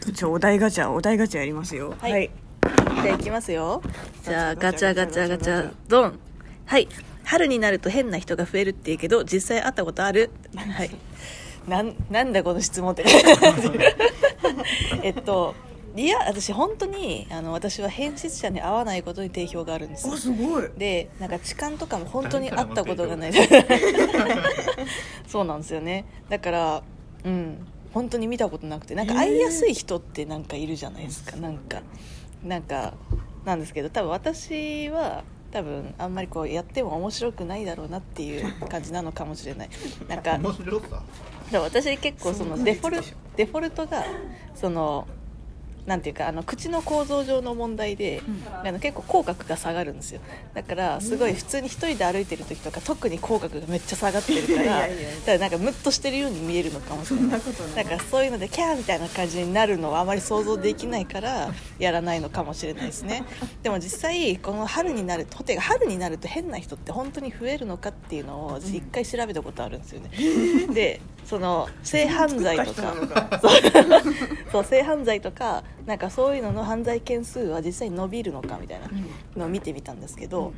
じゃあお題ガチャお題ガチャやりますよ。はい。じゃあいきますよ。じゃあガチャガチャガチャドン。はい。春になると変な人が増えるって言うけど実際会ったことある？はい。なんなんだこの質問って。えっといや私本当にあの私は変質者に会わないことに定評があるんですよ。あすごい。でなんか痴漢とかも本当に会ったことがない。そうなんですよね。だからうん本当に見たことなくてなんか会いやすい人ってなんかいるじゃないですか。なんかなんかなんですけど多分私は多分あんまりこうやっても面白くないだろうなっていう感じなのかもしれない。なんか面白さ？私結構そのデフォルデフォルトがそのなんていうかあの口の構造上の問題で、あの結構口角が下がるんですよ。だからすごい普通に一人で歩いてる時とか特に口角がめっちゃ下がってるからだからなんかムッとしてるように見えるのかもしれない。そんなことない。なんかそういうのでキャーみたいな感じになるのはあまり想像できないからやらないのかもしれないですね。でも実際この春になるとてか春になると変な人って本当に増えるのかっていうのを私一回調べたことあるんですよね、でその性犯罪とか。そう性犯罪とかなんかそういうのの犯罪件数は実際に伸びるのかみたいなのを見てみたんですけど、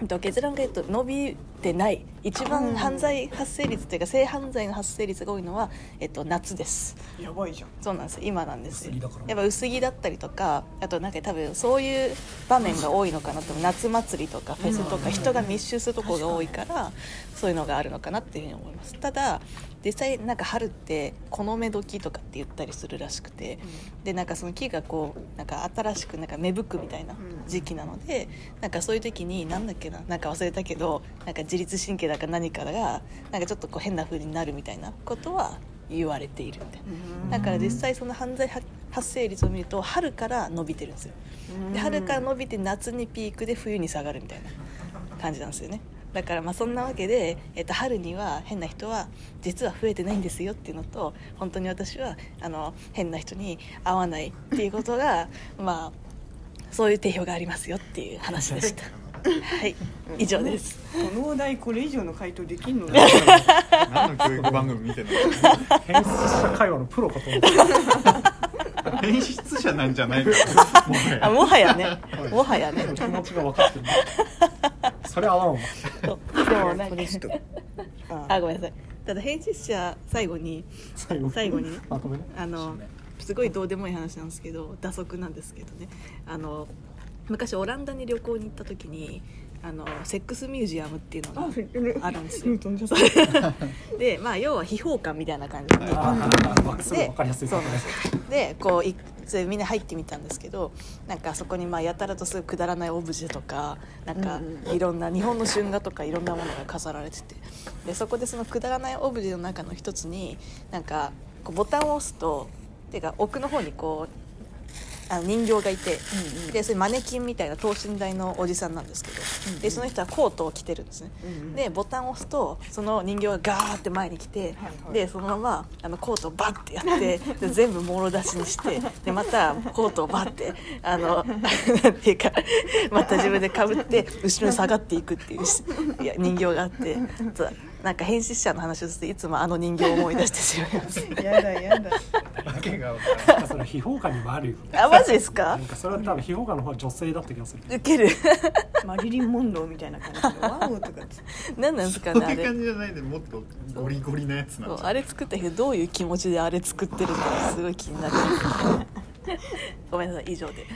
えっと結論が言うと伸びてない。一番犯罪発生率というか性犯罪の発生率が多いのは、えっと、夏です。やばいじゃん。そうなんです。よ今なんですやっぱ薄着だったりとかあとなんか多分そういう場面が多いのかなと夏祭りとかフェスとか人が密集するところが多いからそういうのがあるのかなっていうふうに思います。ただ実際なんか春ってこの芽時とかって言ったりするらしくて、でなんかその木がこうなんか新しくなんか芽吹くみたいな時期なので、なんかそういう時になんだっけななんか忘れたけどなんか自律神経だか何かがなんかちょっとこう変な風になるみたいなことは言われているみたいな。だから実際その犯罪は発生率を見ると春から伸びてるんですよ。で春から伸びて夏にピークで冬に下がるみたいな感じなんですよね。だからまあそんなわけで、えっと、春には変な人は実は増えてないんですよっていうのと本当に私はあの変な人に会わないっていうことがまあそういう定評がありますよっていう話でした はい。以上です。このお題これ以上の回答できんの？何の教育番組見てんの？変質者会話のプロかと思って変質者なんじゃないの？もはやあもはや。ねもはやね。気持ちが分かってる。それは合わんわ。でもなんかあ。ごめんなさい。ただ編集者最後に最後。最後にねあのすごいどうでもいい話なんですけど打足なんですけどね。あの昔オランダに旅行に行った時にあのセックスミュージアムっていうのがあるんですよ。でまあ要は秘宝館みたいな感じで分かりやすい。そうなんですよ。でこういそれみんな入ってみたんですけどなんかそこにまあやたらとすぐくだらないオブジェとかなんかいろんな日本の春画とかいろんなものが飾られてて。でそこでそのくだらないオブジェの中の一つになんかこうボタンを押すとていうか奥の方にこうあの人形がいて、でそれマネキンみたいな等身大のおじさんなんですけど、でその人はコートを着てるんですね、でボタンを押すとその人形がガーって前に来て、でそのままあのコートをバッてやって で全部もろ出しにしてでまたコートをバッてあの なんていうかまた自分でかぶって後ろに下がっていくっていうしいや人形があってなんか編集者の話をするといつもあの人形を思い出してしまいます。や だやだ。わけがなんかそれ秘宝館にもあるよあマジですか？なんかそれは多分秘宝館の方は女性だった気がする。ウケる。マリリン・モンローみたいな感じでワオとかって何なんですか？そんなねあれ感じじゃないでもっとゴリゴリなやつなんじゃそうあれ作った人どういう気持ちであれ作ってるのかすごい気になる。ごめんなさい以上で